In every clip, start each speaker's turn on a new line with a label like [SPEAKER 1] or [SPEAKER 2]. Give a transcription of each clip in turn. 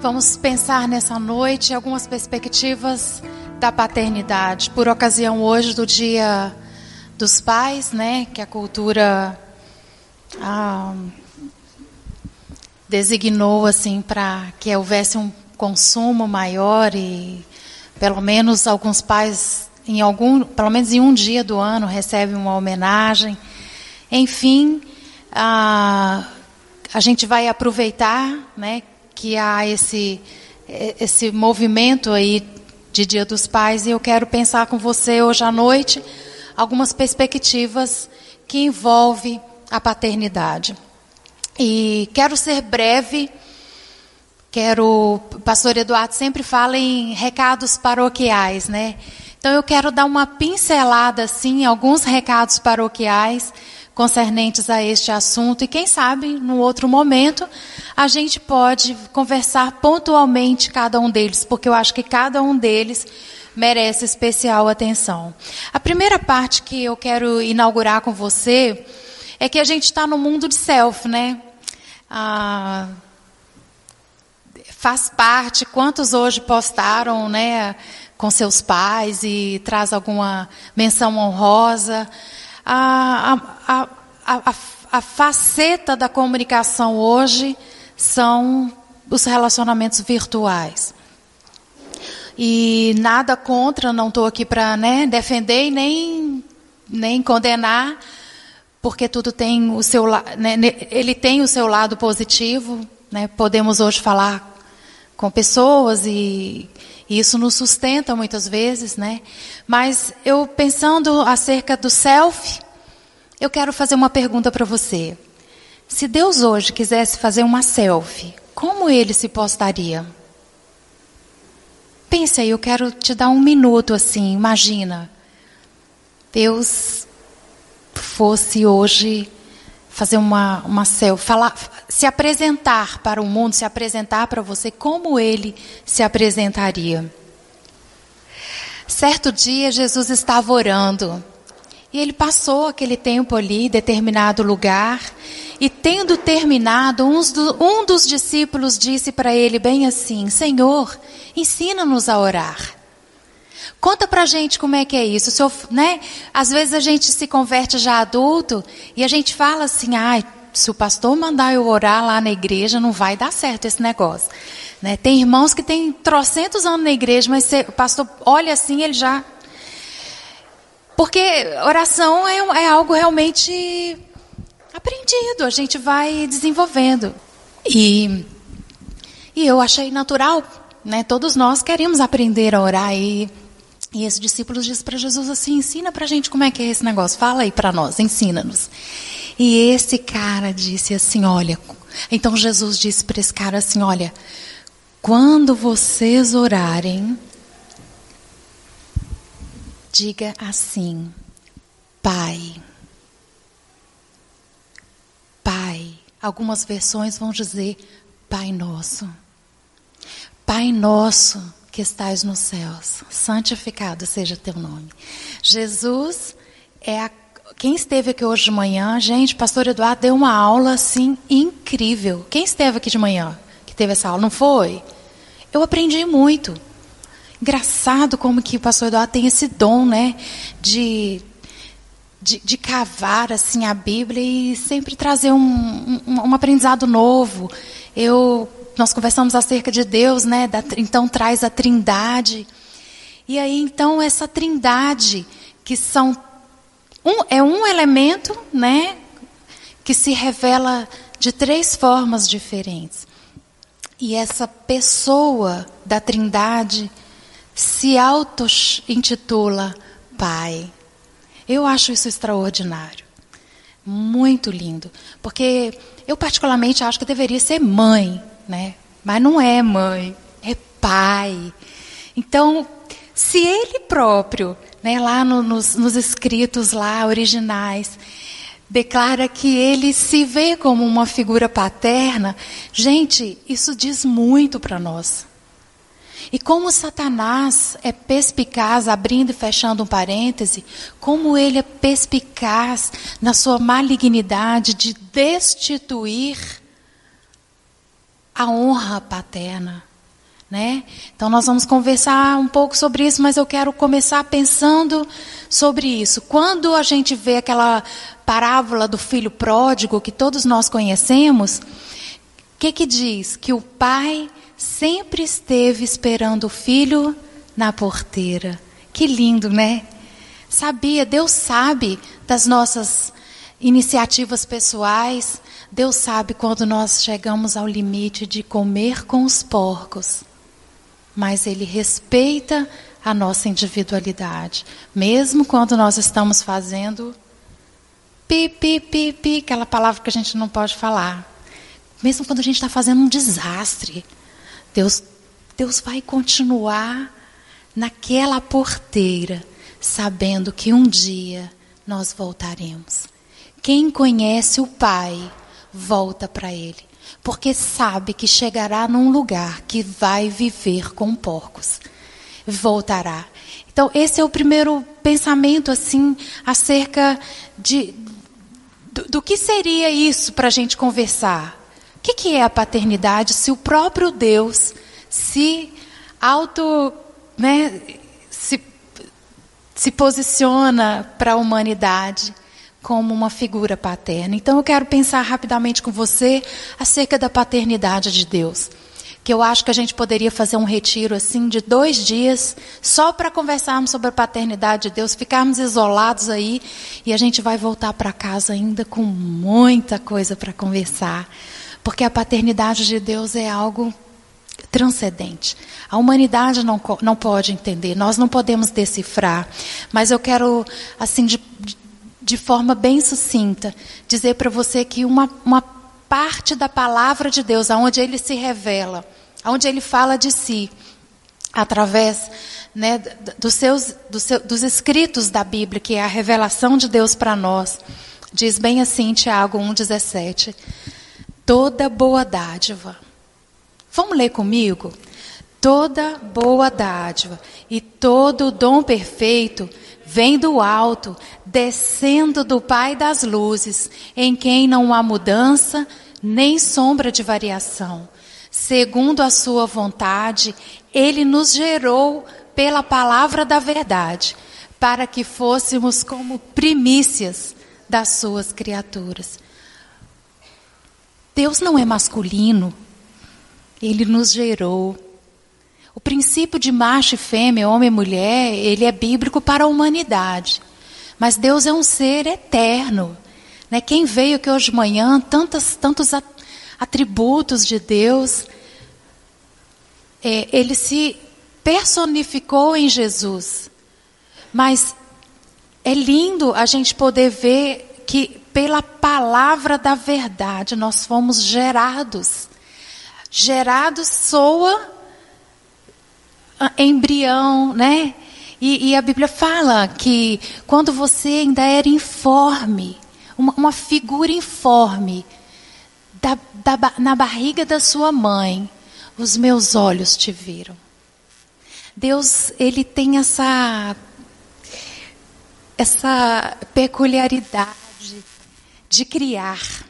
[SPEAKER 1] Vamos pensar nessa noite algumas perspectivas da paternidade, por ocasião hoje do Dia dos Pais, né, que a cultura ah, designou assim para que houvesse um consumo maior e pelo menos alguns pais em algum, pelo menos em um dia do ano recebem uma homenagem. Enfim, ah, a gente vai aproveitar, né, que há esse, esse movimento aí de Dia dos Pais e eu quero pensar com você hoje à noite algumas perspectivas que envolvem a paternidade. E quero ser breve, quero, o pastor Eduardo sempre fala em recados paroquiais, né? Então eu quero dar uma pincelada assim, alguns recados paroquiais concernentes a este assunto. E quem sabe, no outro momento, a gente pode conversar pontualmente cada um deles, porque eu acho que cada um deles merece especial atenção. A primeira parte que eu quero inaugurar com você é que a gente está no mundo de self, né? Ah, faz parte. Quantos hoje postaram, né, com seus pais e traz alguma menção honrosa? A, a, a, a faceta da comunicação hoje são os relacionamentos virtuais. E nada contra, não estou aqui para né, defender e nem, nem condenar, porque tudo tem o seu né, ele tem o seu lado positivo. Né, podemos hoje falar com pessoas e, e isso nos sustenta muitas vezes, né? Mas eu pensando acerca do self, eu quero fazer uma pergunta para você. Se Deus hoje quisesse fazer uma selfie, como ele se postaria? Pense aí, eu quero te dar um minuto assim, imagina. Deus fosse hoje fazer uma, uma selfie, falar, se apresentar para o mundo, se apresentar para você, como ele se apresentaria? Certo dia, Jesus estava orando e ele passou aquele tempo ali, determinado lugar, e tendo terminado, um dos discípulos disse para ele bem assim: Senhor, ensina-nos a orar. Conta pra gente como é que é isso. Senhor, né? Às vezes a gente se converte já adulto e a gente fala assim: ai, se o pastor mandar eu orar lá na igreja, não vai dar certo esse negócio. Né? Tem irmãos que têm trocentos anos na igreja, mas o pastor olha assim, ele já porque oração é, é algo realmente aprendido, a gente vai desenvolvendo. E, e eu achei natural, né? Todos nós queremos aprender a orar e, e esse discípulo disse para Jesus assim: ensina para a gente como é que é esse negócio, fala aí para nós, ensina-nos. E esse cara disse assim: olha. Então Jesus disse para esse cara assim: olha, quando vocês orarem, Diga assim: Pai. Pai. Algumas versões vão dizer Pai Nosso. Pai Nosso que estás nos céus, santificado seja teu nome. Jesus é a quem esteve aqui hoje de manhã, gente, pastor Eduardo deu uma aula assim incrível. Quem esteve aqui de manhã que teve essa aula, não foi? Eu aprendi muito. Engraçado como que o pastor Eduardo tem esse dom, né? De, de, de cavar assim a Bíblia e sempre trazer um, um, um, aprendizado novo. Eu, nós conversamos acerca de Deus, né? Da, então traz a trindade. E aí, então, essa trindade, que são um, é um elemento, né? Que se revela de três formas diferentes. E essa pessoa da trindade se auto-intitula pai. Eu acho isso extraordinário. Muito lindo. Porque eu, particularmente, acho que deveria ser mãe, né? Mas não é mãe, é pai. Então, se ele próprio, né, lá no, nos, nos escritos lá originais, declara que ele se vê como uma figura paterna, gente, isso diz muito para nós. E como Satanás é perspicaz, abrindo e fechando um parêntese, como ele é perspicaz na sua malignidade de destituir a honra paterna. Né? Então nós vamos conversar um pouco sobre isso, mas eu quero começar pensando sobre isso. Quando a gente vê aquela parábola do filho pródigo que todos nós conhecemos, o que que diz? Que o pai sempre esteve esperando o filho na porteira. Que lindo, né? Sabia, Deus sabe das nossas iniciativas pessoais. Deus sabe quando nós chegamos ao limite de comer com os porcos mas ele respeita a nossa individualidade, mesmo quando nós estamos fazendo pi, pi, pi, pi, aquela palavra que a gente não pode falar. Mesmo quando a gente está fazendo um desastre, Deus, Deus vai continuar naquela porteira, sabendo que um dia nós voltaremos. Quem conhece o Pai, volta para Ele porque sabe que chegará num lugar que vai viver com porcos. Voltará. Então, esse é o primeiro pensamento, assim, acerca de, do, do que seria isso para a gente conversar. O que, que é a paternidade se o próprio Deus se auto. Né, se, se posiciona para a humanidade como uma figura paterna. Então eu quero pensar rapidamente com você acerca da paternidade de Deus. Que eu acho que a gente poderia fazer um retiro assim de dois dias só para conversarmos sobre a paternidade de Deus, ficarmos isolados aí e a gente vai voltar para casa ainda com muita coisa para conversar. Porque a paternidade de Deus é algo transcendente. A humanidade não, não pode entender, nós não podemos decifrar. Mas eu quero, assim, de, de forma bem sucinta, dizer para você que uma, uma parte da palavra de Deus, aonde ele se revela, aonde ele fala de si, através né, dos, seus, dos, seus, dos escritos da Bíblia, que é a revelação de Deus para nós, diz bem assim, Tiago 1,17: toda boa dádiva. Vamos ler comigo? Toda boa dádiva e todo dom perfeito vem do alto, descendo do Pai das luzes, em quem não há mudança nem sombra de variação. Segundo a sua vontade, ele nos gerou pela palavra da verdade, para que fôssemos como primícias das suas criaturas. Deus não é masculino, ele nos gerou o princípio de macho e fêmea, homem e mulher, ele é bíblico para a humanidade. Mas Deus é um ser eterno. Né? Quem veio aqui hoje de manhã, tantos, tantos atributos de Deus, é, ele se personificou em Jesus. Mas é lindo a gente poder ver que pela palavra da verdade nós fomos gerados. Gerados soa embrião, né? E, e, a Bíblia fala que quando você ainda era informe, uma, uma figura informe, da, da, na barriga da sua mãe, os meus olhos te viram. Deus, ele tem essa essa peculiaridade de criar.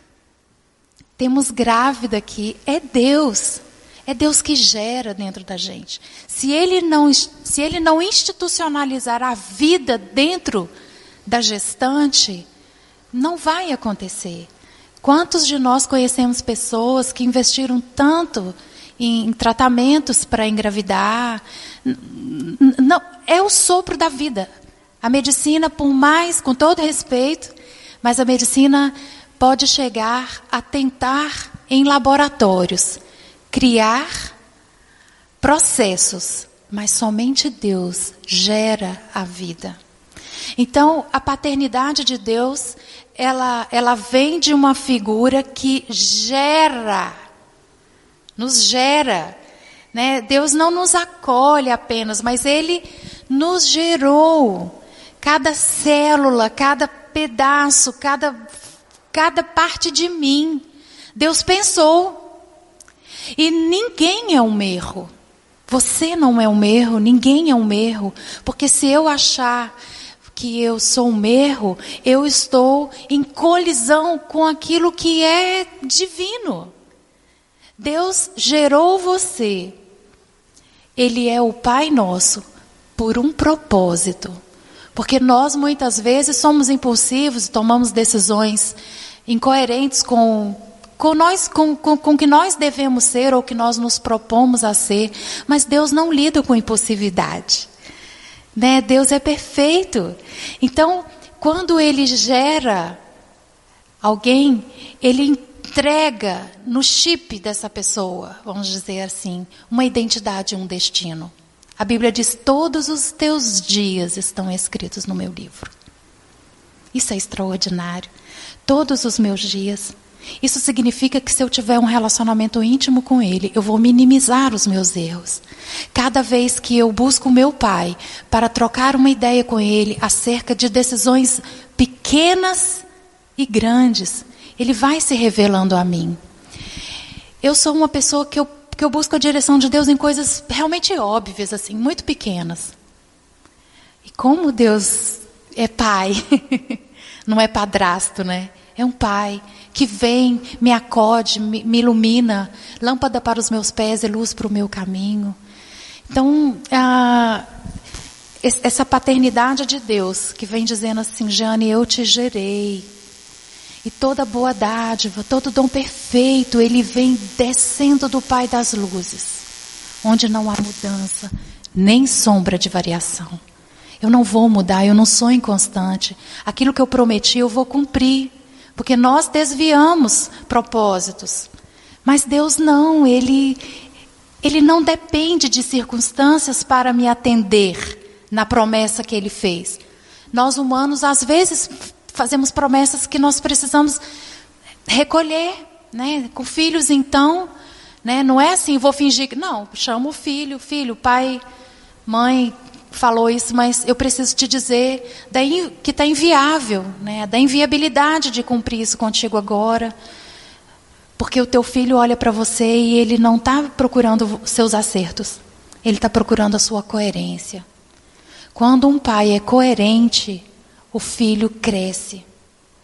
[SPEAKER 1] Temos grávida aqui, é Deus. É Deus que gera dentro da gente. Se ele não, se ele não institucionalizar a vida dentro da gestante, não vai acontecer. Quantos de nós conhecemos pessoas que investiram tanto em tratamentos para engravidar? Não, é o sopro da vida. A medicina, por mais, com todo respeito, mas a medicina pode chegar a tentar em laboratórios criar processos, mas somente Deus gera a vida. Então, a paternidade de Deus, ela, ela vem de uma figura que gera, nos gera. Né? Deus não nos acolhe apenas, mas Ele nos gerou. Cada célula, cada pedaço, cada, cada parte de mim. Deus pensou. E ninguém é um erro. Você não é um erro, ninguém é um erro. Porque se eu achar que eu sou um erro, eu estou em colisão com aquilo que é divino. Deus gerou você ele é o Pai nosso por um propósito. Porque nós muitas vezes somos impulsivos e tomamos decisões incoerentes com com nós com, com, com que nós devemos ser ou que nós nos propomos a ser, mas Deus não lida com impulsividade. Né? Deus é perfeito. Então, quando ele gera alguém, ele entrega no chip dessa pessoa, vamos dizer assim, uma identidade, um destino. A Bíblia diz: Todos os teus dias estão escritos no meu livro. Isso é extraordinário. Todos os meus dias. Isso significa que se eu tiver um relacionamento íntimo com Ele, eu vou minimizar os meus erros. Cada vez que eu busco o meu Pai para trocar uma ideia com Ele acerca de decisões pequenas e grandes, Ele vai se revelando a mim. Eu sou uma pessoa que eu, que eu busco a direção de Deus em coisas realmente óbvias, assim, muito pequenas. E como Deus é Pai, não é padrasto, né? É um Pai que vem, me acode, me, me ilumina, lâmpada para os meus pés e luz para o meu caminho. Então, a, essa paternidade de Deus que vem dizendo assim, Jane, eu te gerei. E toda boa dádiva, todo dom perfeito, ele vem descendo do Pai das luzes, onde não há mudança, nem sombra de variação. Eu não vou mudar, eu não sou inconstante. Aquilo que eu prometi, eu vou cumprir. Porque nós desviamos propósitos. Mas Deus não, ele ele não depende de circunstâncias para me atender na promessa que ele fez. Nós humanos às vezes fazemos promessas que nós precisamos recolher, né? Com filhos então, né? Não é assim, vou fingir que não, chama o filho, filho, pai, mãe, falou isso, mas eu preciso te dizer daí que está inviável, né? da inviabilidade de cumprir isso contigo agora. Porque o teu filho olha para você e ele não está procurando seus acertos, ele está procurando a sua coerência. Quando um pai é coerente, o filho cresce.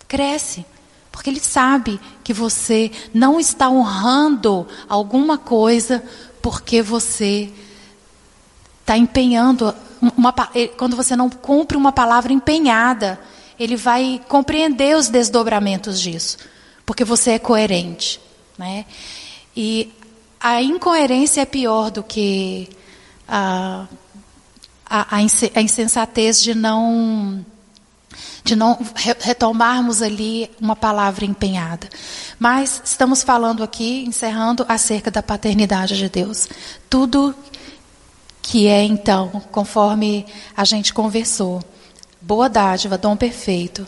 [SPEAKER 1] Cresce. Porque ele sabe que você não está honrando alguma coisa porque você está empenhando uma, quando você não cumpre uma palavra empenhada, ele vai compreender os desdobramentos disso, porque você é coerente, né? E a incoerência é pior do que a, a, a insensatez de não de não retomarmos ali uma palavra empenhada. Mas estamos falando aqui, encerrando, acerca da paternidade de Deus. Tudo que é então, conforme a gente conversou, boa dádiva, dom perfeito.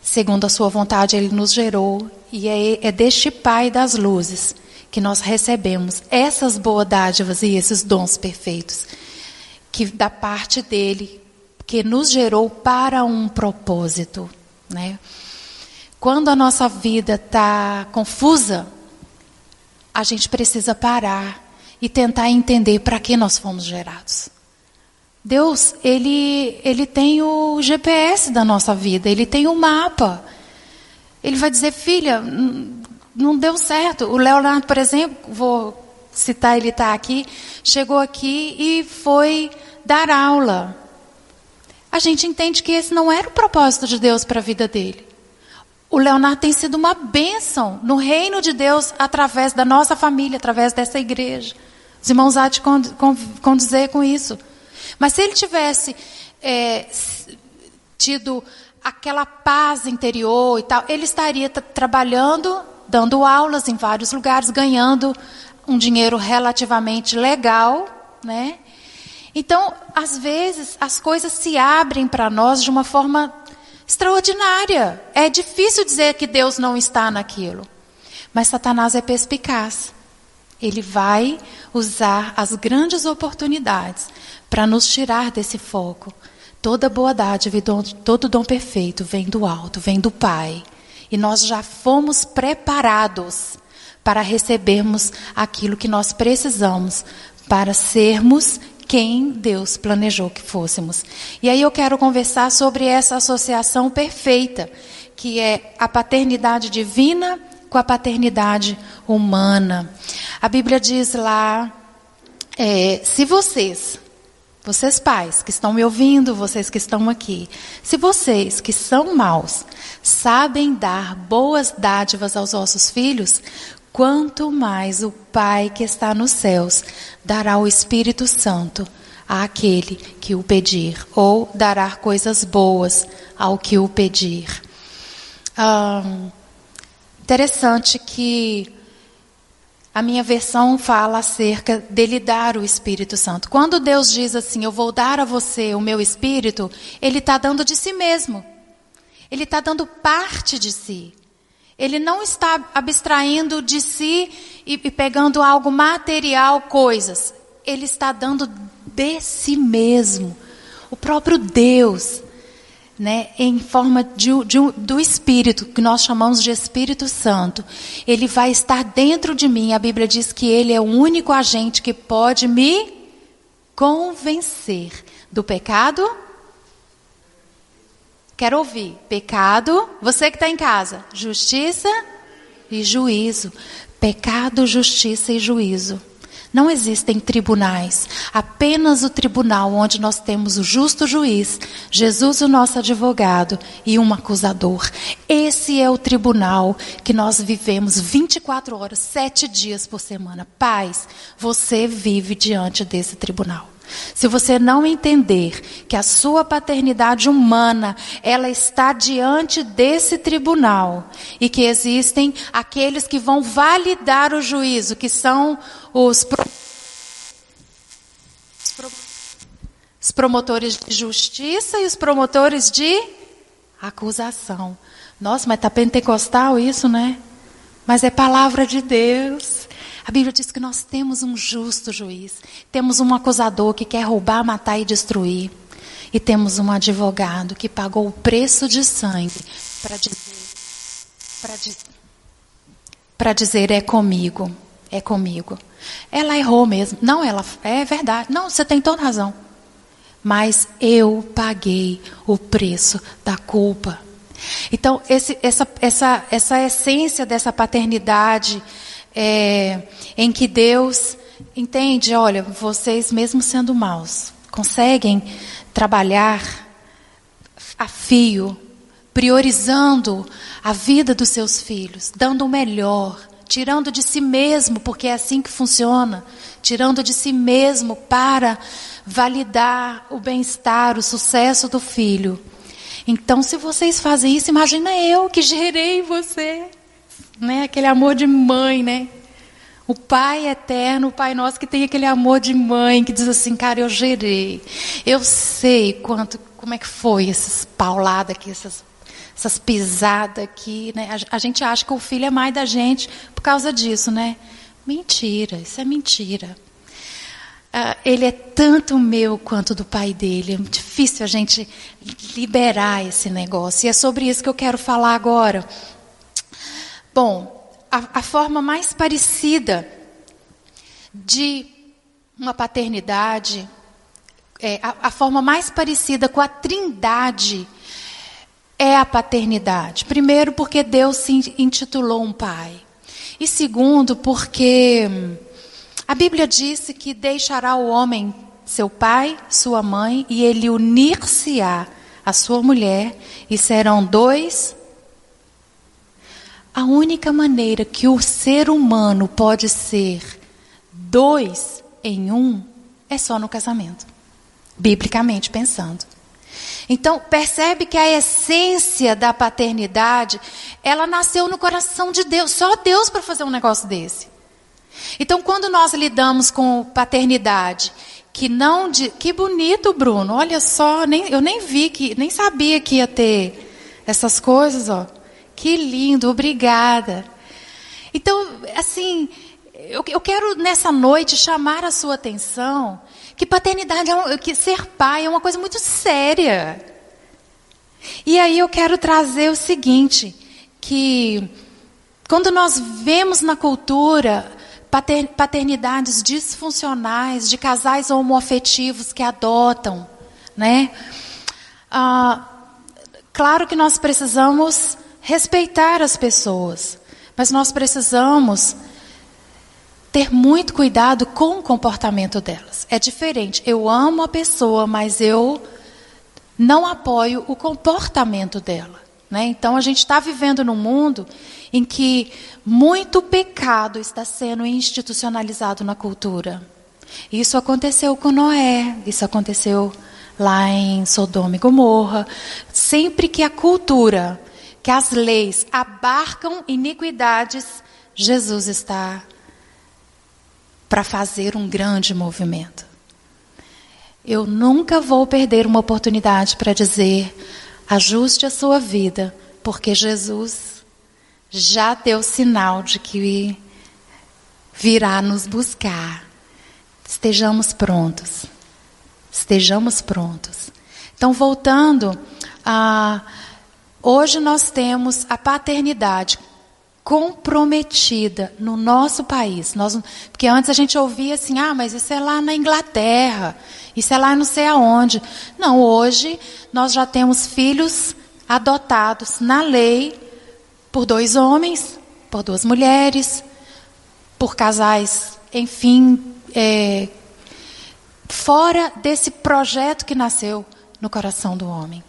[SPEAKER 1] Segundo a sua vontade, ele nos gerou, e é, é deste Pai das luzes que nós recebemos essas boas dádivas e esses dons perfeitos, que da parte dele, que nos gerou para um propósito. Né? Quando a nossa vida está confusa, a gente precisa parar e tentar entender para que nós fomos gerados. Deus, ele, ele tem o GPS da nossa vida, ele tem o mapa. Ele vai dizer, filha, não deu certo. O Leonardo, por exemplo, vou citar, ele está aqui, chegou aqui e foi dar aula. A gente entende que esse não era o propósito de Deus para a vida dele. O Leonardo tem sido uma bênção no reino de Deus através da nossa família, através dessa igreja. Os irmãos há de condizer com isso. Mas se ele tivesse é, tido aquela paz interior e tal, ele estaria trabalhando, dando aulas em vários lugares, ganhando um dinheiro relativamente legal, né? Então, às vezes, as coisas se abrem para nós de uma forma extraordinária. É difícil dizer que Deus não está naquilo. Mas Satanás é perspicaz. Ele vai usar as grandes oportunidades para nos tirar desse foco. Toda boa dádiva todo dom perfeito vem do alto, vem do Pai. E nós já fomos preparados para recebermos aquilo que nós precisamos para sermos quem Deus planejou que fôssemos. E aí eu quero conversar sobre essa associação perfeita, que é a paternidade divina com a paternidade humana. A Bíblia diz lá é, se vocês, vocês pais que estão me ouvindo, vocês que estão aqui, se vocês que são maus sabem dar boas dádivas aos vossos filhos, quanto mais o Pai que está nos céus dará o Espírito Santo àquele que o pedir, ou dará coisas boas ao que o pedir. interessante que a minha versão fala acerca dele dar o Espírito Santo. Quando Deus diz assim, eu vou dar a você o meu Espírito, Ele está dando de si mesmo. Ele está dando parte de si. Ele não está abstraindo de si e, pegando algo material, coisas. Ele está dando de si mesmo. O próprio Deus, né, em forma de, de, do Espírito, que nós chamamos de Espírito Santo, ele vai estar dentro de mim. A Bíblia diz que ele é o único agente que pode me convencer do pecado, Quero ouvir. Pecado, você que está em casa. Justiça e juízo. Pecado, justiça e juízo. Não existem tribunais, apenas o tribunal onde nós temos o justo juiz, Jesus, o nosso advogado, e um acusador. Esse é o tribunal que nós vivemos 24 horas, sete dias por semana. Paz, você vive diante desse tribunal. Se você não entender que a sua paternidade humana, ela está diante desse tribunal e que existem aqueles que vão validar o juízo, que são os, os promotores de justiça e os promotores de acusação. Nossa, mas está pentecostal isso, né? Mas é palavra de Deus. A Bíblia diz que nós temos um justo juiz, temos um acusador que quer roubar, matar e destruir, e temos um advogado que pagou o preço de sangue para dizer, para dizer, dizer é comigo, é comigo. Ela errou mesmo. Não, ela é verdade. Não, você tem toda razão. Mas eu paguei o preço da culpa. Então, esse, essa, essa, essa essência dessa paternidade é, em que Deus entende, olha, vocês mesmo sendo maus, conseguem trabalhar a fio, priorizando a vida dos seus filhos, dando o melhor, tirando de si mesmo, porque é assim que funciona, tirando de si mesmo para validar o bem-estar, o sucesso do filho. Então, se vocês fazem isso, imagina eu que gerei você né? Aquele amor de mãe, né? O Pai eterno, o Pai nosso que tem aquele amor de mãe que diz assim, cara, eu gerei, eu sei quanto, como é que foi essas pauladas aqui, essas, essas pisadas aqui, né? A, a gente acha que o filho é mais da gente por causa disso, né? Mentira, isso é mentira. Uh, ele é tanto meu quanto do pai dele. É difícil a gente liberar esse negócio. E é sobre isso que eu quero falar agora. Bom, a, a forma mais parecida de uma paternidade, é, a, a forma mais parecida com a trindade é a paternidade. Primeiro, porque Deus se intitulou um pai. E segundo, porque a Bíblia disse que deixará o homem seu pai, sua mãe, e ele unir-se-á à sua mulher, e serão dois a única maneira que o ser humano pode ser dois em um é só no casamento, biblicamente pensando. Então, percebe que a essência da paternidade, ela nasceu no coração de Deus, só Deus para fazer um negócio desse. Então, quando nós lidamos com paternidade, que não de, que bonito, Bruno. Olha só, nem, eu nem vi que, nem sabia que ia ter essas coisas, ó. Que lindo, obrigada. Então, assim, eu, eu quero nessa noite chamar a sua atenção que paternidade, é um, que ser pai é uma coisa muito séria. E aí eu quero trazer o seguinte, que quando nós vemos na cultura paternidades disfuncionais de casais homoafetivos que adotam, né? Ah, claro que nós precisamos respeitar as pessoas, mas nós precisamos ter muito cuidado com o comportamento delas. É diferente. Eu amo a pessoa, mas eu não apoio o comportamento dela. Né? Então a gente está vivendo num mundo em que muito pecado está sendo institucionalizado na cultura. Isso aconteceu com Noé, isso aconteceu lá em Sodoma e Gomorra. Sempre que a cultura, que as leis abarcam iniquidades, Jesus está para fazer um grande movimento. Eu nunca vou perder uma oportunidade para dizer: ajuste a sua vida, porque Jesus já deu sinal de que virá nos buscar. Estejamos prontos. Estejamos prontos. Então, voltando, a, hoje nós temos a paternidade comprometida no nosso país. Nós, porque antes a gente ouvia assim, ah, mas isso é lá na Inglaterra, isso é lá não sei aonde. Não, hoje nós já temos filhos adotados na lei por dois homens, por duas mulheres, por casais, enfim, é, fora desse projeto que nasceu no coração do homem,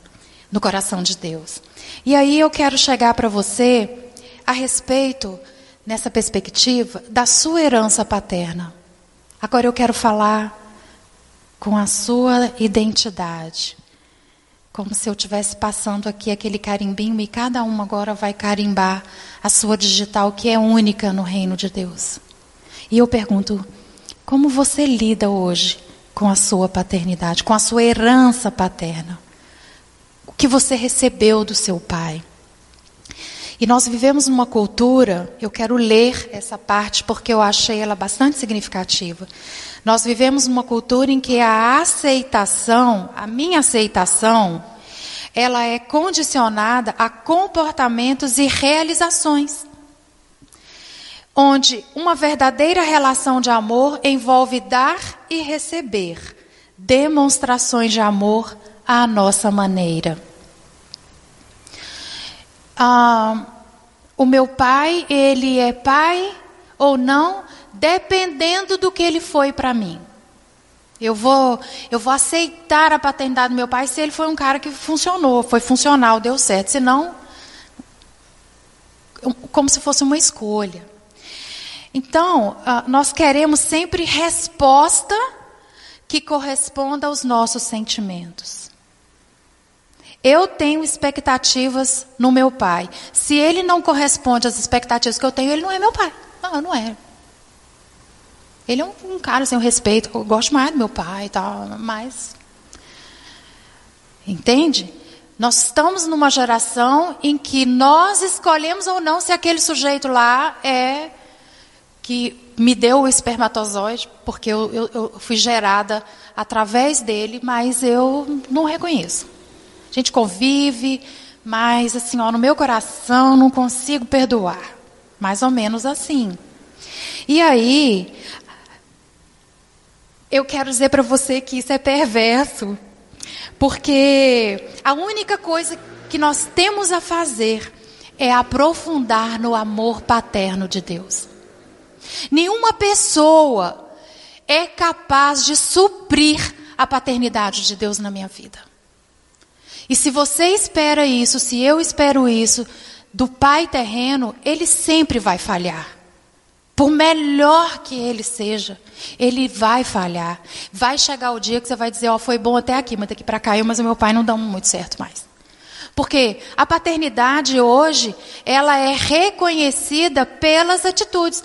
[SPEAKER 1] no coração de Deus. E aí eu quero chegar para você a respeito, nessa perspectiva, da sua herança paterna. Agora eu quero falar com a sua identidade. Como se eu estivesse passando aqui aquele carimbinho e cada um agora vai carimbar a sua digital, que é única no reino de Deus. E eu pergunto: como você lida hoje com a sua paternidade, com a sua herança paterna? Que você recebeu do seu pai? E nós vivemos numa cultura, eu quero ler essa parte porque eu achei ela bastante significativa. Nós vivemos numa cultura em que a aceitação, a minha aceitação, ela é condicionada a comportamentos e realizações. Onde uma verdadeira relação de amor envolve dar e receber demonstrações de amor à nossa maneira. Ah, o meu pai, ele é pai ou não, dependendo do que ele foi para mim. Eu vou, eu vou aceitar a paternidade do meu pai se ele foi um cara que funcionou, foi funcional, deu certo. Senão, como se fosse uma escolha. Então, ah, nós queremos sempre resposta que corresponda aos nossos sentimentos. Eu tenho expectativas no meu pai. Se ele não corresponde às expectativas que eu tenho, ele não é meu pai. Não, não é. Ele é um, um cara sem assim, respeito. Eu gosto mais do meu pai e tal, mas. Entende? Nós estamos numa geração em que nós escolhemos ou não se aquele sujeito lá é que me deu o espermatozoide, porque eu, eu, eu fui gerada através dele, mas eu não reconheço. Gente convive, mas assim, ó, no meu coração não consigo perdoar. Mais ou menos assim. E aí, eu quero dizer para você que isso é perverso. Porque a única coisa que nós temos a fazer é aprofundar no amor paterno de Deus. Nenhuma pessoa é capaz de suprir a paternidade de Deus na minha vida. E se você espera isso, se eu espero isso do pai terreno, ele sempre vai falhar. Por melhor que ele seja, ele vai falhar. Vai chegar o dia que você vai dizer, ó, oh, foi bom até aqui, mas daqui para cá eu, mas o meu pai não dá muito certo mais. Porque a paternidade hoje, ela é reconhecida pelas atitudes.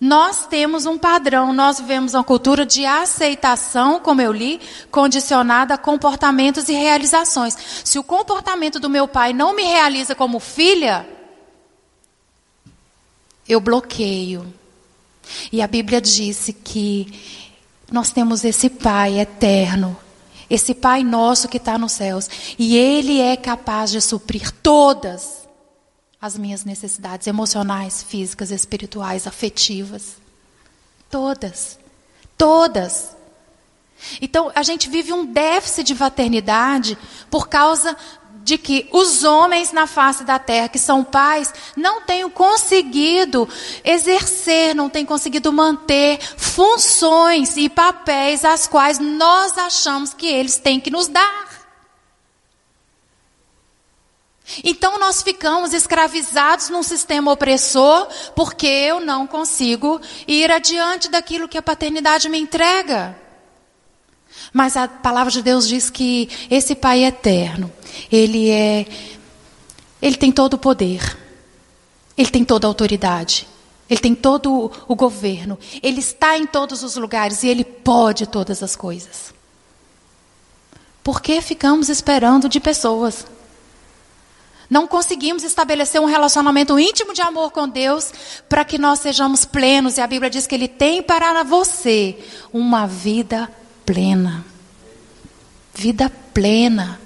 [SPEAKER 1] Nós temos um padrão, nós vivemos uma cultura de aceitação, como eu li, condicionada a comportamentos e realizações. Se o comportamento do meu pai não me realiza como filha, eu bloqueio. E a Bíblia disse que nós temos esse Pai eterno, esse Pai nosso que está nos céus, e Ele é capaz de suprir todas as minhas necessidades emocionais, físicas, espirituais, afetivas. Todas. Todas. Então, a gente vive um déficit de paternidade por causa de que os homens na face da terra, que são pais, não têm conseguido exercer, não têm conseguido manter funções e papéis as quais nós achamos que eles têm que nos dar. Então nós ficamos escravizados num sistema opressor porque eu não consigo ir adiante daquilo que a paternidade me entrega. Mas a palavra de Deus diz que esse Pai eterno, ele é ele tem todo o poder. Ele tem toda a autoridade. Ele tem todo o governo. Ele está em todos os lugares e ele pode todas as coisas. Por que ficamos esperando de pessoas? Não conseguimos estabelecer um relacionamento íntimo de amor com Deus para que nós sejamos plenos. E a Bíblia diz que Ele tem para você uma vida plena. Vida plena.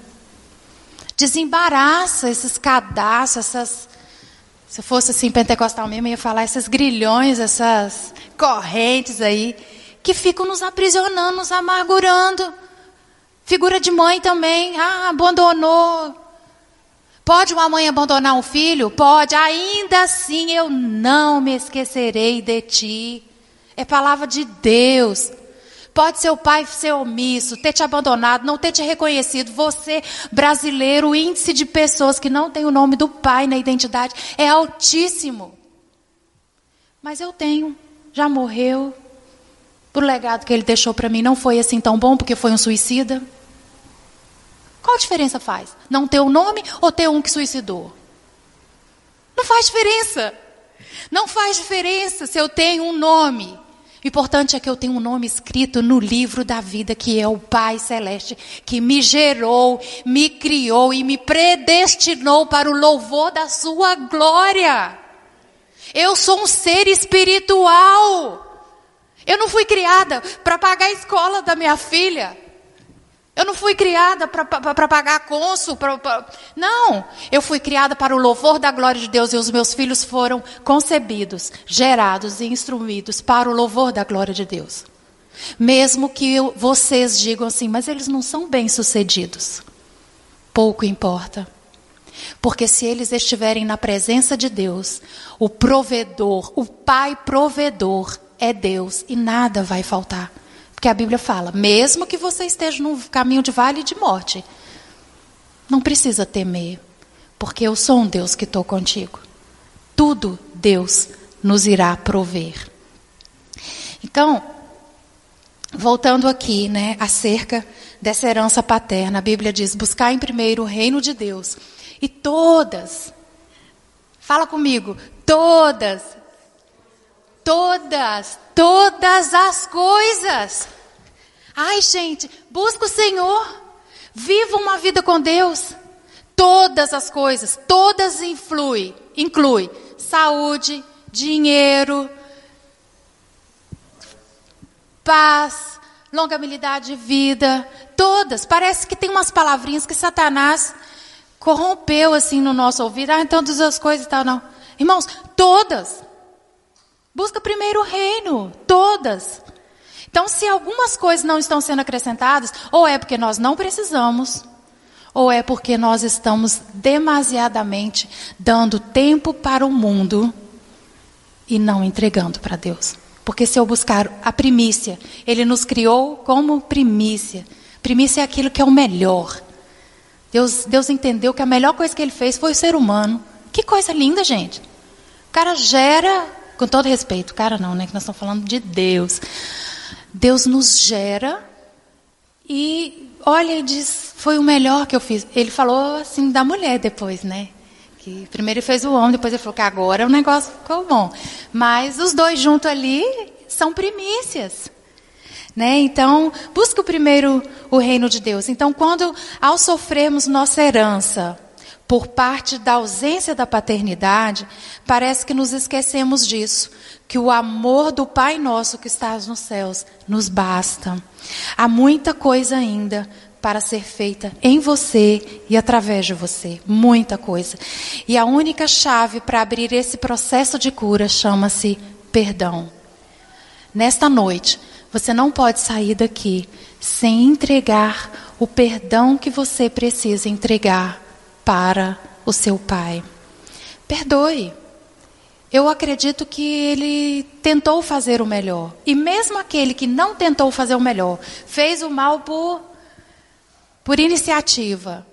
[SPEAKER 1] Desembaraça esses cadastros, essas. Se fosse assim, pentecostal mesmo, eu ia falar esses grilhões, essas correntes aí, que ficam nos aprisionando, nos amargurando. Figura de mãe também. Ah, abandonou, Pode uma mãe abandonar um filho? Pode. Ainda assim eu não me esquecerei de ti. É palavra de Deus. Pode ser o pai ser omisso, ter te abandonado, não ter te reconhecido. Você, brasileiro, o índice de pessoas que não tem o nome do pai na identidade é altíssimo. Mas eu tenho, já morreu. O legado que ele deixou para mim não foi assim tão bom porque foi um suicida. Qual diferença faz? Não ter um nome ou ter um que suicidou? Não faz diferença. Não faz diferença se eu tenho um nome. O importante é que eu tenho um nome escrito no livro da vida, que é o Pai Celeste, que me gerou, me criou e me predestinou para o louvor da Sua glória. Eu sou um ser espiritual. Eu não fui criada para pagar a escola da minha filha. Eu não fui criada para pagar cônsul. Pra, pra... Não, eu fui criada para o louvor da glória de Deus e os meus filhos foram concebidos, gerados e instruídos para o louvor da glória de Deus. Mesmo que eu, vocês digam assim, mas eles não são bem-sucedidos. Pouco importa. Porque se eles estiverem na presença de Deus, o provedor, o Pai provedor é Deus e nada vai faltar. Porque a Bíblia fala: mesmo que você esteja no caminho de vale de morte, não precisa temer, porque eu sou um Deus que estou contigo. Tudo Deus nos irá prover. Então, voltando aqui, né, acerca dessa herança paterna, a Bíblia diz: buscar em primeiro o reino de Deus. E todas, fala comigo, todas Todas, todas as coisas. Ai, gente, busca o Senhor. Viva uma vida com Deus. Todas as coisas, todas influem, inclui saúde, dinheiro, paz, longabilidade de vida, todas. Parece que tem umas palavrinhas que Satanás corrompeu assim no nosso ouvido. Ah, então todas as coisas e tal, não. Irmãos, todas. Busca primeiro o reino, todas. Então, se algumas coisas não estão sendo acrescentadas, ou é porque nós não precisamos, ou é porque nós estamos demasiadamente dando tempo para o mundo e não entregando para Deus. Porque se eu buscar a primícia, Ele nos criou como primícia. Primícia é aquilo que é o melhor. Deus, Deus entendeu que a melhor coisa que Ele fez foi o ser humano. Que coisa linda, gente. O cara gera com todo respeito, cara, não, né? Que nós estamos falando de Deus. Deus nos gera e olha e diz: foi o melhor que eu fiz. Ele falou assim da mulher depois, né? Que primeiro ele fez o homem, depois ele falou que agora o negócio ficou bom. Mas os dois juntos ali são primícias. Né? Então, busca primeiro o reino de Deus. Então, quando ao sofrermos nossa herança, por parte da ausência da paternidade, parece que nos esquecemos disso, que o amor do Pai nosso que estás nos céus nos basta. Há muita coisa ainda para ser feita em você e através de você, muita coisa. E a única chave para abrir esse processo de cura chama-se perdão. Nesta noite, você não pode sair daqui sem entregar o perdão que você precisa entregar para o seu pai. Perdoe. Eu acredito que ele tentou fazer o melhor. E mesmo aquele que não tentou fazer o melhor, fez o mal por, por iniciativa,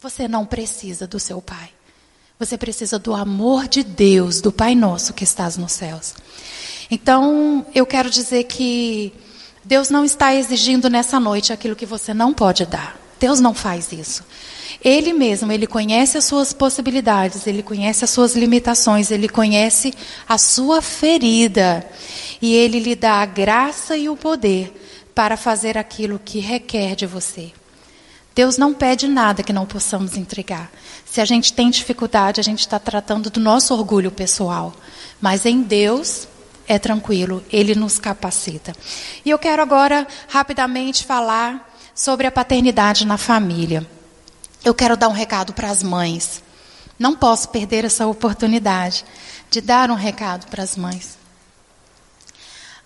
[SPEAKER 1] você não precisa do seu pai. Você precisa do amor de Deus, do Pai Nosso que estás nos céus. Então, eu quero dizer que Deus não está exigindo nessa noite aquilo que você não pode dar. Deus não faz isso. Ele mesmo, ele conhece as suas possibilidades, ele conhece as suas limitações, ele conhece a sua ferida. E ele lhe dá a graça e o poder para fazer aquilo que requer de você. Deus não pede nada que não possamos entregar. Se a gente tem dificuldade, a gente está tratando do nosso orgulho pessoal. Mas em Deus é tranquilo, Ele nos capacita. E eu quero agora rapidamente falar sobre a paternidade na família. Eu quero dar um recado para as mães. Não posso perder essa oportunidade de dar um recado para as mães.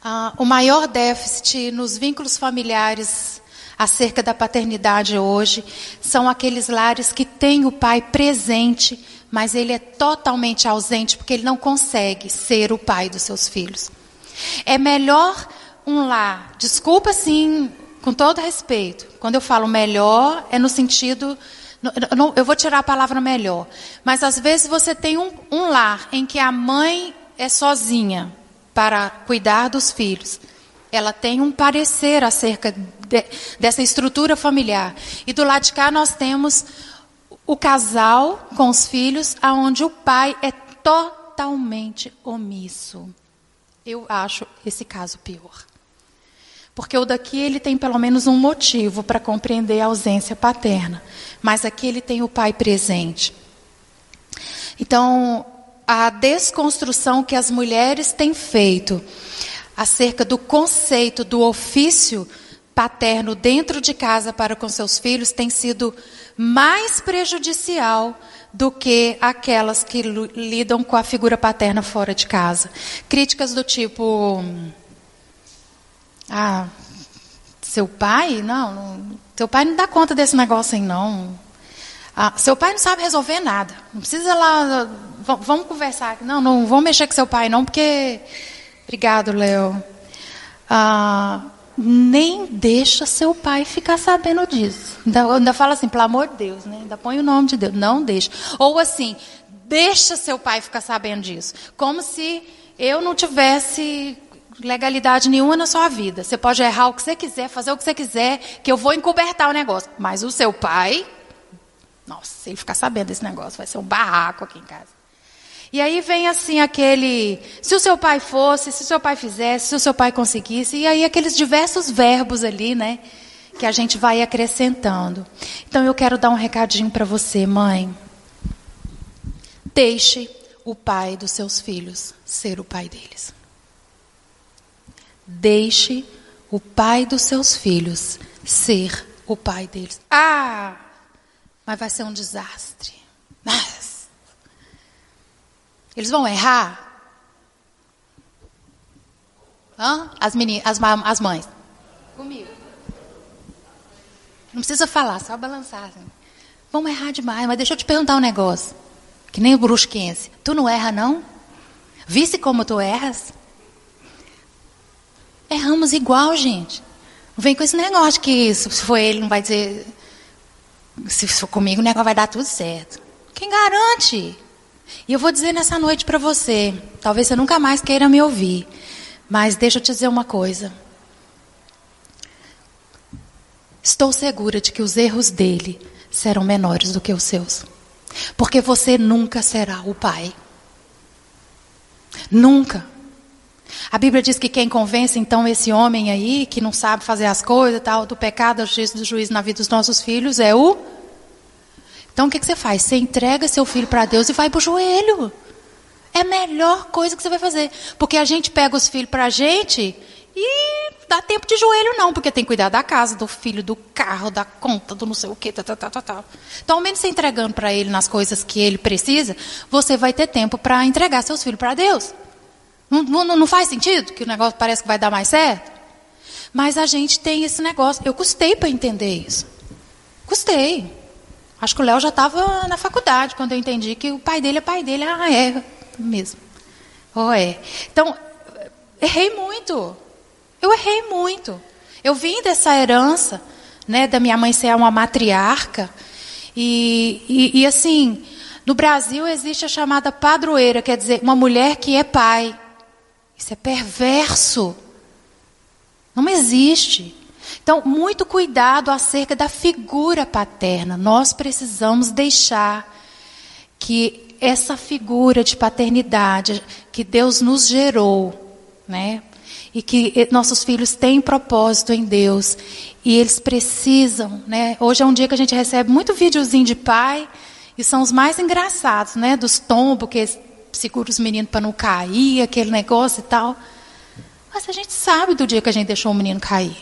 [SPEAKER 1] Ah, o maior déficit nos vínculos familiares acerca da paternidade hoje são aqueles lares que têm o pai presente, mas ele é totalmente ausente porque ele não consegue ser o pai dos seus filhos. É melhor um lar, desculpa sim, com todo respeito, quando eu falo melhor, é no sentido. Eu vou tirar a palavra melhor. Mas às vezes você tem um, um lar em que a mãe é sozinha para cuidar dos filhos. Ela tem um parecer acerca de, dessa estrutura familiar. E do lado de cá nós temos o casal com os filhos, aonde o pai é totalmente omisso. Eu acho esse caso pior. Porque o daqui ele tem pelo menos um motivo para compreender a ausência paterna, mas aqui ele tem o pai presente. Então, a desconstrução que as mulheres têm feito acerca do conceito do ofício paterno dentro de casa para com seus filhos tem sido mais prejudicial do que aquelas que lidam com a figura paterna fora de casa. Críticas do tipo: Ah, seu pai? Não, não seu pai não dá conta desse negócio aí, não. Ah, seu pai não sabe resolver nada. Não precisa lá. Vamos conversar. Não, não vamos mexer com seu pai, não, porque Obrigado, Léo. Ah, nem deixa seu pai ficar sabendo disso. Ainda, ainda fala assim, pelo amor de Deus, né? Ainda põe o nome de Deus. Não deixa. Ou assim, deixa seu pai ficar sabendo disso. Como se eu não tivesse legalidade nenhuma na sua vida. Você pode errar o que você quiser, fazer o que você quiser, que eu vou encobertar o negócio. Mas o seu pai, nossa, se ele ficar sabendo desse negócio, vai ser um barraco aqui em casa. E aí vem assim aquele, se o seu pai fosse, se o seu pai fizesse, se o seu pai conseguisse, e aí aqueles diversos verbos ali, né, que a gente vai acrescentando. Então eu quero dar um recadinho para você, mãe. Deixe o pai dos seus filhos ser o pai deles. Deixe o pai dos seus filhos ser o pai deles. Ah, mas vai ser um desastre. Ah, eles vão errar? Hã? As, meninas, as, as mães. Comigo. Não precisa falar, só balançar. Assim. Vão errar demais, mas deixa eu te perguntar um negócio. Que nem o brusquense. Tu não erra, não? Visse como tu erras? Erramos igual, gente. Não vem com esse negócio que se for ele não vai dizer. Se for comigo, o negócio vai dar tudo certo. Quem garante? E eu vou dizer nessa noite para você, talvez você nunca mais queira me ouvir, mas deixa eu te dizer uma coisa. Estou segura de que os erros dele serão menores do que os seus. Porque você nunca será o pai. Nunca. A Bíblia diz que quem convence então esse homem aí, que não sabe fazer as coisas, tal, do pecado, do juízo na vida dos nossos filhos, é o então o que, que você faz? Você entrega seu filho para Deus e vai para o joelho. É a melhor coisa que você vai fazer. Porque a gente pega os filhos para a gente e dá tempo de joelho não, porque tem que cuidar da casa, do filho, do carro, da conta, do não sei o quê, tá, tá, tá, tá, tá. Então, ao menos você entregando para ele nas coisas que ele precisa, você vai ter tempo para entregar seus filhos para Deus. Não, não, não faz sentido? Que o negócio parece que vai dar mais certo? Mas a gente tem esse negócio. Eu custei para entender isso. Custei. Acho que o Léo já estava na faculdade quando eu entendi que o pai dele é pai dele. Ah, é mesmo. Oh, é. Então, errei muito. Eu errei muito. Eu vim dessa herança, né, da minha mãe ser uma matriarca. E, e, e assim, no Brasil existe a chamada padroeira, quer dizer, uma mulher que é pai. Isso é perverso. Não existe. Então, muito cuidado acerca da figura paterna. Nós precisamos deixar que essa figura de paternidade que Deus nos gerou, né? E que nossos filhos têm propósito em Deus e eles precisam, né? Hoje é um dia que a gente recebe muito videozinho de pai e são os mais engraçados, né? Dos tombos que segura os meninos para não cair, aquele negócio e tal. Mas a gente sabe do dia que a gente deixou o menino cair.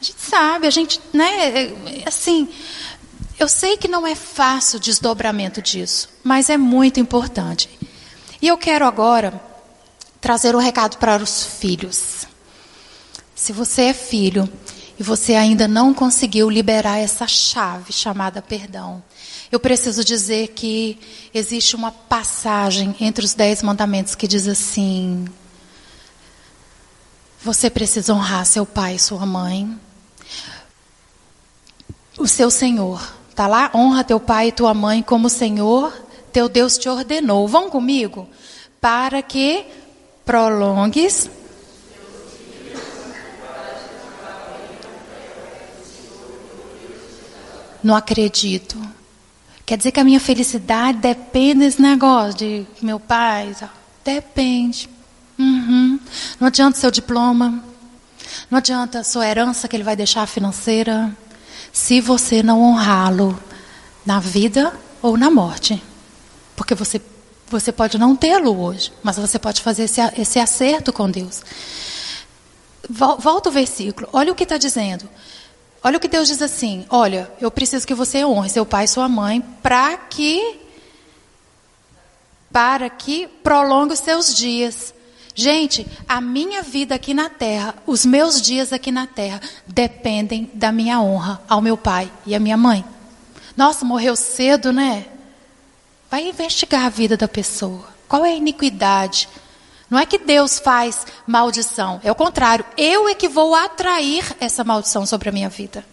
[SPEAKER 1] A gente sabe, a gente, né, assim, eu sei que não é fácil o desdobramento disso, mas é muito importante. E eu quero agora trazer um recado para os filhos. Se você é filho e você ainda não conseguiu liberar essa chave chamada perdão, eu preciso dizer que existe uma passagem entre os dez mandamentos que diz assim: você precisa honrar seu pai e sua mãe, o seu Senhor. Está lá? Honra teu pai e tua mãe como o Senhor, teu Deus te ordenou. Vão comigo? Para que prolongues Não acredito. Quer dizer que a minha felicidade depende desse negócio de meu pai? Depende. Uhum. Não adianta seu diploma. Não adianta a sua herança que ele vai deixar financeira. Se você não honrá-lo na vida ou na morte. Porque você, você pode não tê-lo hoje, mas você pode fazer esse, esse acerto com Deus. Volta o versículo. Olha o que está dizendo. Olha o que Deus diz assim: Olha, eu preciso que você honre seu pai e sua mãe para que para que prolongue os seus dias. Gente, a minha vida aqui na terra, os meus dias aqui na terra, dependem da minha honra ao meu pai e à minha mãe. Nossa, morreu cedo, né? Vai investigar a vida da pessoa. Qual é a iniquidade? Não é que Deus faz maldição, é o contrário. Eu é que vou atrair essa maldição sobre a minha vida.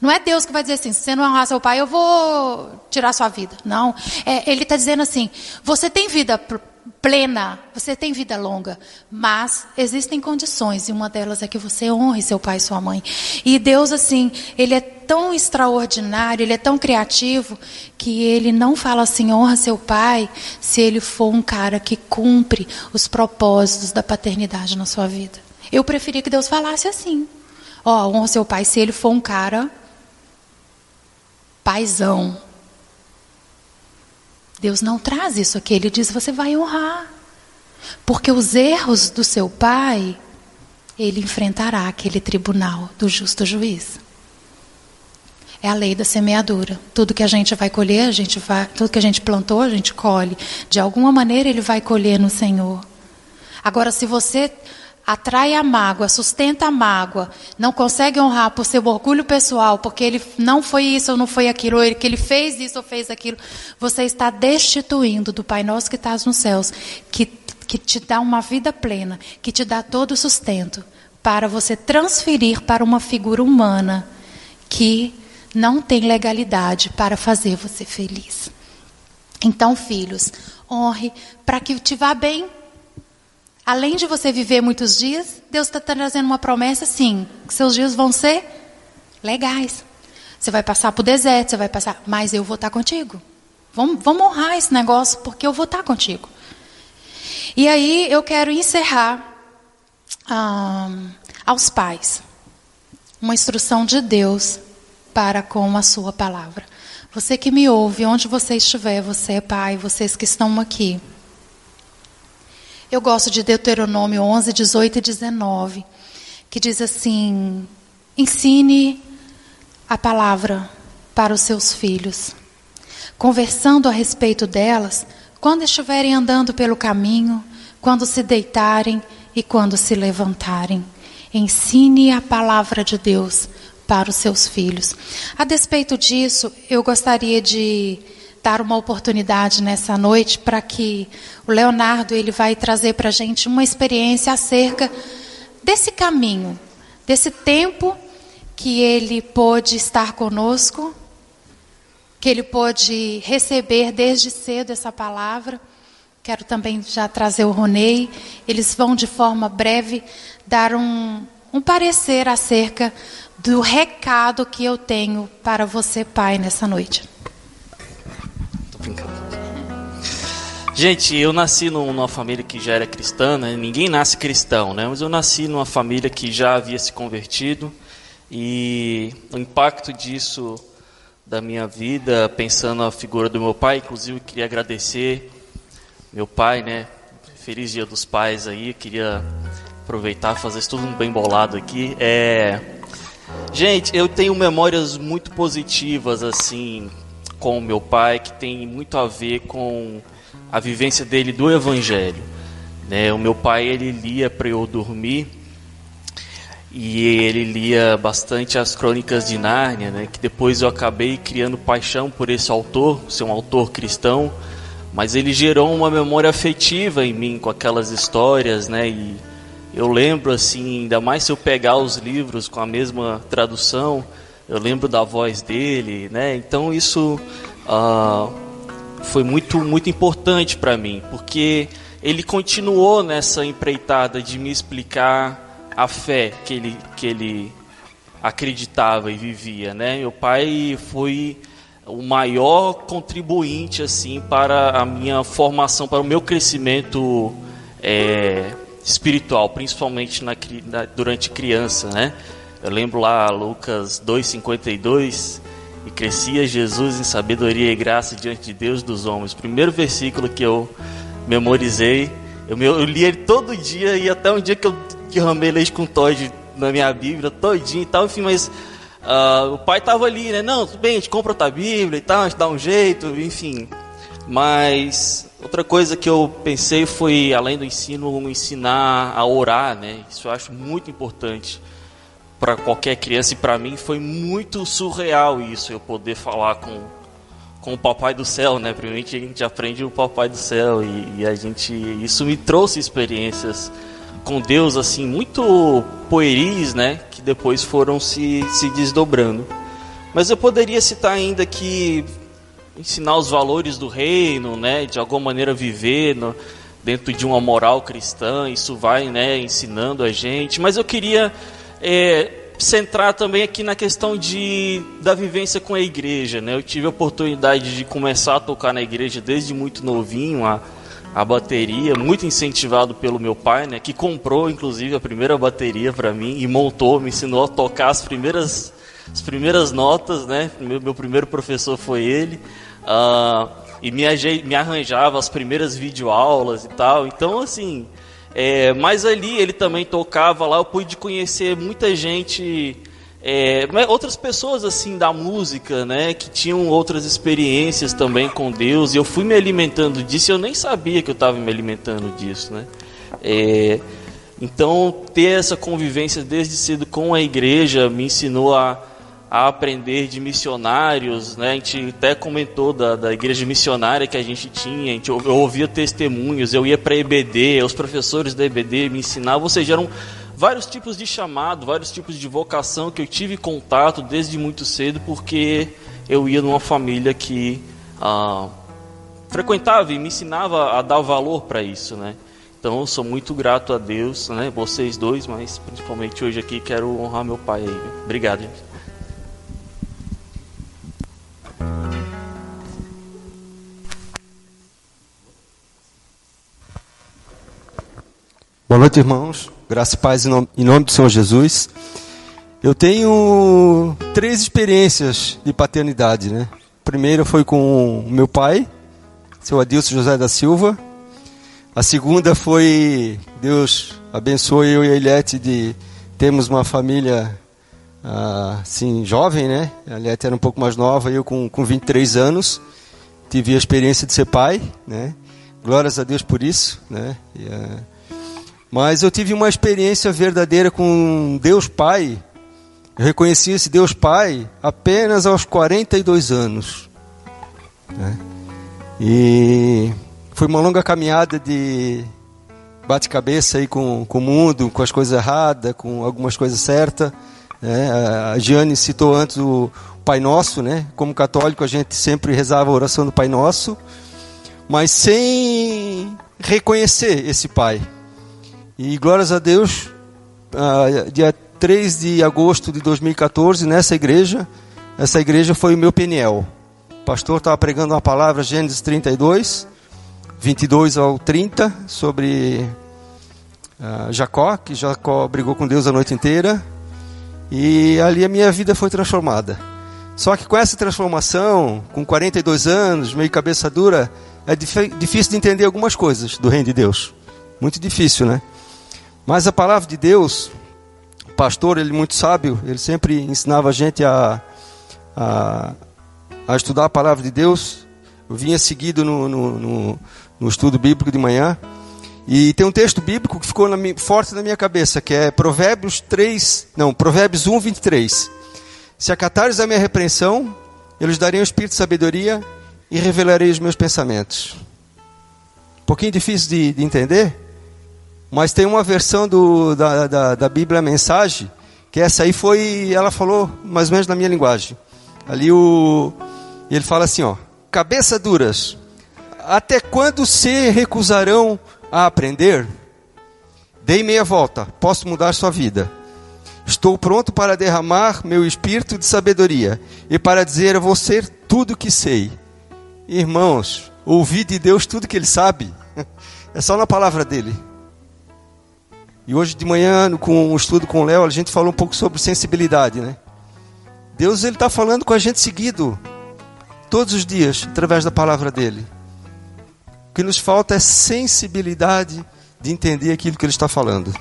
[SPEAKER 1] Não é Deus que vai dizer assim: se você não honrar seu pai, eu vou tirar sua vida. Não. É, ele está dizendo assim: você tem vida plena, você tem vida longa, mas existem condições e uma delas é que você honre seu pai e sua mãe. E Deus assim, ele é tão extraordinário, ele é tão criativo que ele não fala assim honra seu pai se ele for um cara que cumpre os propósitos da paternidade na sua vida. Eu preferia que Deus falasse assim. Ó, oh, honra seu pai se ele for um cara paizão, Deus não traz isso aqui. Ele diz: você vai honrar. Porque os erros do seu pai, ele enfrentará aquele tribunal do justo juiz. É a lei da semeadura. Tudo que a gente vai colher, a gente vai, tudo que a gente plantou, a gente colhe. De alguma maneira ele vai colher no Senhor. Agora, se você atrai a mágoa, sustenta a mágoa, não consegue honrar por seu orgulho pessoal, porque ele não foi isso ou não foi aquilo, ou que ele fez isso ou fez aquilo, você está destituindo do Pai Nosso que estás nos céus, que, que te dá uma vida plena, que te dá todo o sustento, para você transferir para uma figura humana que não tem legalidade para fazer você feliz. Então, filhos, honre para que te vá bem Além de você viver muitos dias, Deus está trazendo uma promessa, sim, que seus dias vão ser legais. Você vai passar por deserto, você vai passar, mas eu vou estar contigo. Vamos, vamos honrar esse negócio, porque eu vou estar contigo. E aí eu quero encerrar aos pais uma instrução de Deus para com a sua palavra. Você que me ouve, onde você estiver, você é pai, vocês que estão aqui. Eu gosto de Deuteronômio 11, 18 e 19, que diz assim: ensine a palavra para os seus filhos, conversando a respeito delas quando estiverem andando pelo caminho, quando se deitarem e quando se levantarem. Ensine a palavra de Deus para os seus filhos. A despeito disso, eu gostaria de dar uma oportunidade nessa noite para que o Leonardo ele vai trazer para a gente uma experiência acerca desse caminho, desse tempo que ele pôde estar conosco, que ele pôde receber desde cedo essa palavra. Quero também já trazer o Ronei. Eles vão de forma breve dar um, um parecer acerca do recado que eu tenho para você, pai, nessa noite.
[SPEAKER 2] Brincando. Gente, eu nasci numa família que já era cristã, né? ninguém nasce cristão, né? mas eu nasci numa família que já havia se convertido e o impacto disso da minha vida, pensando na figura do meu pai, inclusive queria agradecer meu pai, né? Feliz Dia dos Pais aí, queria aproveitar fazer isso tudo bem bolado aqui. É... Gente, eu tenho memórias muito positivas assim com o meu pai, que tem muito a ver com a vivência dele do Evangelho. Né? O meu pai ele lia para eu dormir e ele lia bastante as Crônicas de Nárnia, né? Que depois eu acabei criando paixão por esse autor, ser um autor cristão mas ele gerou uma memória afetiva em mim com aquelas histórias, né? E eu lembro assim, ainda mais se eu pegar os livros com a mesma tradução, eu lembro da voz dele, né? Então isso uh, foi muito muito importante para mim, porque ele continuou nessa empreitada de me explicar a fé que ele que ele acreditava e vivia, né? Meu pai foi o maior contribuinte assim para a minha formação, para o meu crescimento é, espiritual, principalmente na, na, durante criança, né? Eu lembro lá Lucas 2:52 e crescia Jesus em sabedoria e graça diante de Deus dos homens. Primeiro versículo que eu memorizei, eu, eu li ele todo dia e até um dia que eu derramei leite com Todd na minha Bíblia, todinho e tal, enfim, mas Uh, o pai estava ali, né? Não, tudo bem, a gente compra outra Bíblia e tal, a gente dá um jeito, enfim. Mas outra coisa que eu pensei foi, além do ensino, ensinar a orar, né? Isso eu acho muito importante para qualquer criança e para mim foi muito surreal isso, eu poder falar com, com o Papai do Céu, né? Primeiramente a gente aprende o Papai do Céu e, e a gente, isso me trouxe experiências com Deus assim muito pueris, né, que depois foram se, se desdobrando. Mas eu poderia citar ainda que ensinar os valores do reino, né, de alguma maneira viver no, dentro de uma moral cristã, isso vai, né, ensinando a gente. Mas eu queria é, centrar também aqui na questão de da vivência com a igreja, né. Eu tive a oportunidade de começar a tocar na igreja desde muito novinho, a a bateria, muito incentivado pelo meu pai, né, que comprou inclusive a primeira bateria para mim e montou, me ensinou a tocar as primeiras as primeiras notas, né? Meu, meu primeiro professor foi ele. Uh, e me, me arranjava as primeiras videoaulas e tal. Então, assim, é, mas ali ele também tocava lá, eu pude conhecer muita gente é, outras pessoas assim da música, né, que tinham outras experiências também com Deus, e eu fui me alimentando disso, e eu nem sabia que eu estava me alimentando disso, né? É, então ter essa convivência desde cedo com a igreja me ensinou a, a aprender de missionários, né? A gente até comentou da, da igreja missionária que a gente tinha, a gente, eu, ouvia testemunhos, eu ia para EBD, os professores da EBD me ensinavam, ou seja, eram vários tipos de chamado, vários tipos de vocação que eu tive contato desde muito cedo, porque eu ia numa família que ah, frequentava e me ensinava a dar valor para isso, né? Então eu sou muito grato a Deus, né? Vocês dois, mas principalmente hoje aqui quero honrar meu pai aí. Obrigado, gente.
[SPEAKER 3] Boa noite, irmãos. Graça e paz em nome, do Senhor Jesus. Eu tenho três experiências de paternidade, né? Primeira foi com meu pai, seu Adilson José da Silva. A segunda foi Deus abençoe eu e a Eliette de termos uma família assim jovem, né? A Eliette era um pouco mais nova, eu com, com 23 anos tive a experiência de ser pai, né? Glórias a Deus por isso, né? E, uh, mas eu tive uma experiência verdadeira com Deus Pai Eu reconheci esse Deus Pai apenas aos 42 anos. Né? E foi uma longa caminhada de bate-cabeça aí com, com o mundo, com as coisas erradas, com algumas coisas certas. Né? A Giane citou antes o Pai Nosso, né? Como católico a gente sempre rezava a oração do Pai Nosso, mas sem reconhecer esse Pai. E glórias a Deus, uh, dia 3 de agosto de 2014, nessa igreja, essa igreja foi o meu Peniel. O pastor estava pregando uma palavra, Gênesis 32, 22 ao 30, sobre uh, Jacó, que Jacó brigou com Deus a noite inteira. E ali a minha vida foi transformada. Só que com essa transformação, com 42 anos, meio cabeça dura, é difícil de entender algumas coisas do reino de Deus. Muito difícil, né? Mas a palavra de Deus, o pastor, ele muito sábio, ele sempre ensinava a gente a, a, a estudar a palavra de Deus. Eu vinha seguido no, no, no, no estudo bíblico de manhã. E tem um texto bíblico que ficou na forte na minha cabeça, que é Provérbios 3, não, Provérbios 1, 23. Se acatares a minha repreensão, eu lhes darei um espírito de sabedoria e revelarei os meus pensamentos. Um pouquinho difícil de, de entender, mas tem uma versão do, da, da, da Bíblia Mensagem, que essa aí foi, ela falou mais ou menos na minha linguagem. Ali o, ele fala assim, ó, cabeça duras, até quando se recusarão a aprender? Dei meia volta, posso mudar sua vida. Estou pronto para derramar meu espírito de sabedoria e para dizer a você tudo que sei. Irmãos, ouvir de Deus tudo que Ele sabe, é só na palavra dele. E hoje de manhã, com o estudo com o Léo, a gente falou um pouco sobre sensibilidade, né? Deus ele está falando com a gente seguido, todos os dias, através da palavra dele. O que nos falta é sensibilidade de entender aquilo que ele está falando.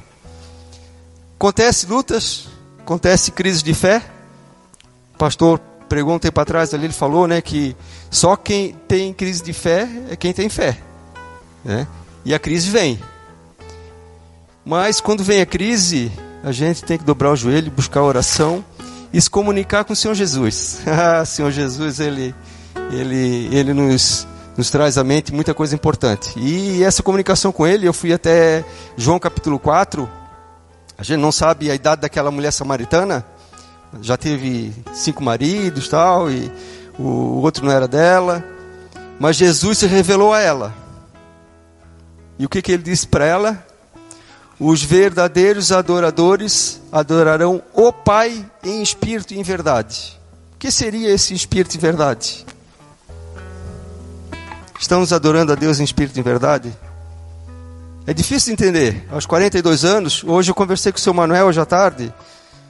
[SPEAKER 3] Acontece lutas, acontece crise de fé. O pastor pregou um tempo atrás ali, ele falou, né, que só quem tem crise de fé é quem tem fé, né? E a crise vem. Mas quando vem a crise, a gente tem que dobrar o joelho, buscar oração e se comunicar com o Senhor Jesus. Ah, Senhor Jesus, ele, ele, ele nos, nos traz à mente muita coisa importante. E essa comunicação com ele, eu fui até João capítulo 4. A gente não sabe a idade daquela mulher samaritana. Já teve cinco maridos tal, e o outro não era dela. Mas Jesus se revelou a ela. E o que, que ele disse para ela? Os verdadeiros adoradores adorarão o Pai em espírito e em verdade. O que seria esse espírito e verdade? Estamos adorando a Deus em espírito e em verdade? É difícil de entender. Aos 42 anos, hoje eu conversei com o seu Manuel hoje à tarde.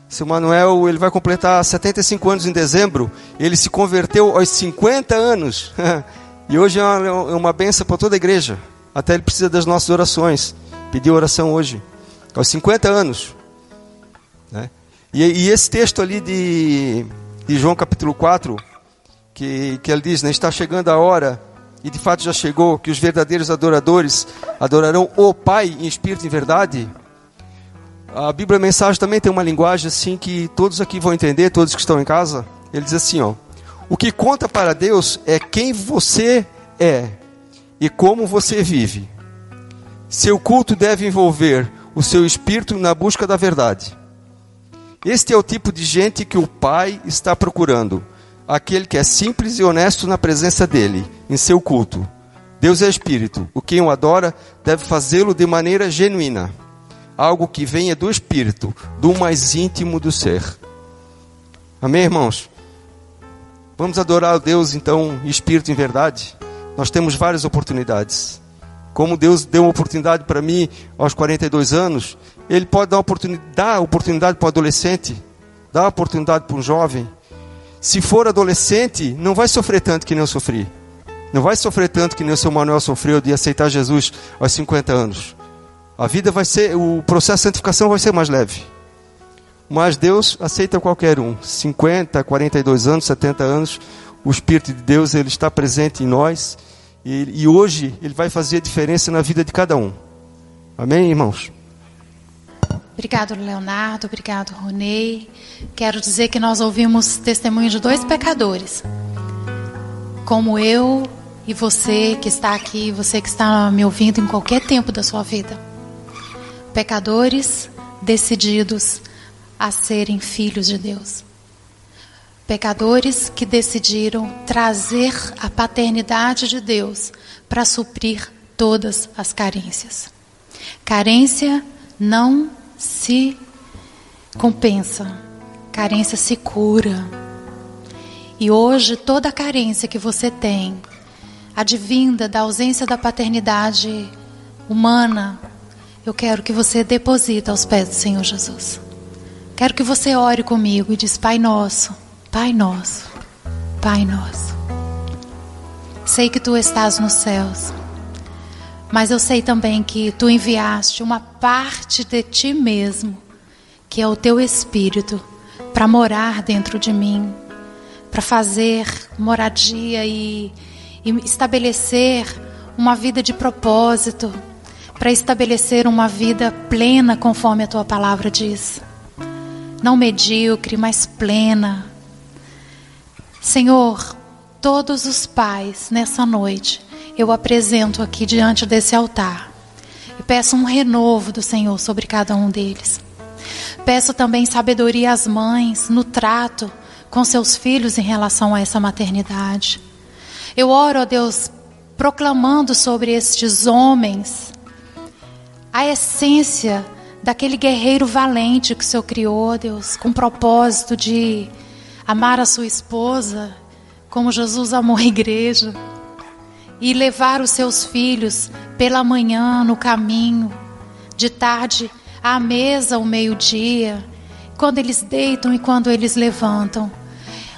[SPEAKER 3] Seu Manuel, ele vai completar 75 anos em dezembro. Ele se converteu aos 50 anos. e hoje é uma, é uma benção para toda a igreja. Até ele precisa das nossas orações pediu oração hoje, aos 50 anos. Né? E, e, esse texto ali de, de João capítulo 4, que, que ele diz, né, está chegando a hora, e de fato já chegou, que os verdadeiros adoradores adorarão o Pai em espírito e verdade. A Bíblia a Mensagem também tem uma linguagem assim que todos aqui vão entender, todos que estão em casa. Ele diz assim, ó: O que conta para Deus é quem você é e como você vive. Seu culto deve envolver o seu espírito na busca da verdade. Este é o tipo de gente que o Pai está procurando, aquele que é simples e honesto na presença dele, em seu culto. Deus é espírito, o quem o adora deve fazê-lo de maneira genuína, algo que venha do espírito, do mais íntimo do ser. Amém, irmãos? Vamos adorar a Deus então, espírito em verdade? Nós temos várias oportunidades. Como Deus deu uma oportunidade para mim aos 42 anos, Ele pode dar oportunidade, oportunidade para o adolescente, dar oportunidade para um jovem. Se for adolescente, não vai sofrer tanto que nem eu sofri. Não vai sofrer tanto que nem o seu Manuel sofreu de aceitar Jesus aos 50 anos. A vida vai ser, o processo de santificação vai ser mais leve. Mas Deus aceita qualquer um. 50, 42 anos, 70 anos, o Espírito de Deus ele está presente em nós e, e hoje ele vai fazer a diferença na vida de cada um. Amém, irmãos?
[SPEAKER 1] Obrigado, Leonardo. Obrigado, Ronei. Quero dizer que nós ouvimos testemunho de dois pecadores. Como eu e você que está aqui, você que está me ouvindo em qualquer tempo da sua vida. Pecadores decididos a serem filhos de Deus. Pecadores que decidiram trazer a paternidade de Deus para suprir todas as carências. Carência não se compensa, carência se cura. E hoje toda carência que você tem, advinda da ausência da paternidade humana, eu quero que você deposite aos pés do Senhor Jesus. Quero que você ore comigo e diz: Pai nosso, Pai nosso, Pai nosso. Sei que tu estás nos céus mas eu sei também que tu enviaste uma parte de ti mesmo, que é o teu espírito, para morar dentro de mim, para fazer moradia e, e estabelecer uma vida de propósito, para estabelecer uma vida plena conforme a tua palavra diz. Não medíocre, mas plena. Senhor, todos os pais nessa noite eu apresento aqui diante desse altar. E peço um renovo do Senhor sobre cada um deles. Peço também sabedoria às mães no trato com seus filhos em relação a essa maternidade. Eu oro, ó Deus, proclamando sobre estes homens a essência daquele guerreiro valente que o Senhor criou, Deus, com propósito de amar a sua esposa como Jesus amou a igreja e levar os seus filhos pela manhã no caminho, de tarde à mesa ao meio-dia, quando eles deitam e quando eles levantam.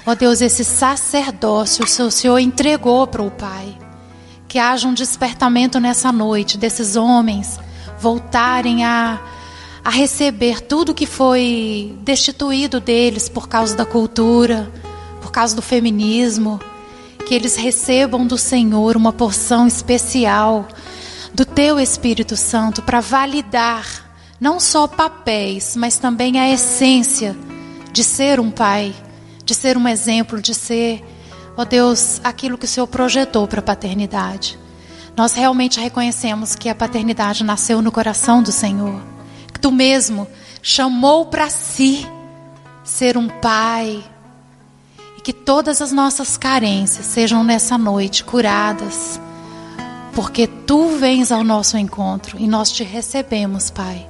[SPEAKER 1] Ó oh Deus, esse sacerdócio o Senhor entregou para o Pai. Que haja um despertamento nessa noite desses homens voltarem a, a receber tudo que foi destituído deles por causa da cultura, por causa do feminismo que eles recebam do Senhor uma porção especial do teu Espírito Santo para validar não só papéis, mas também a essência de ser um pai, de ser um exemplo, de ser, ó Deus, aquilo que o Senhor projetou para a paternidade. Nós realmente reconhecemos que a paternidade nasceu no coração do Senhor, tu mesmo chamou para si ser um pai, que todas as nossas carências sejam nessa noite curadas, porque tu vens ao nosso encontro e nós te recebemos, Pai,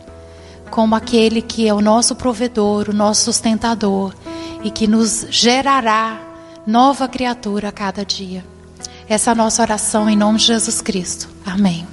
[SPEAKER 1] como aquele que é o nosso provedor, o nosso sustentador e que nos gerará nova criatura a cada dia. Essa é a nossa oração em nome de Jesus Cristo. Amém.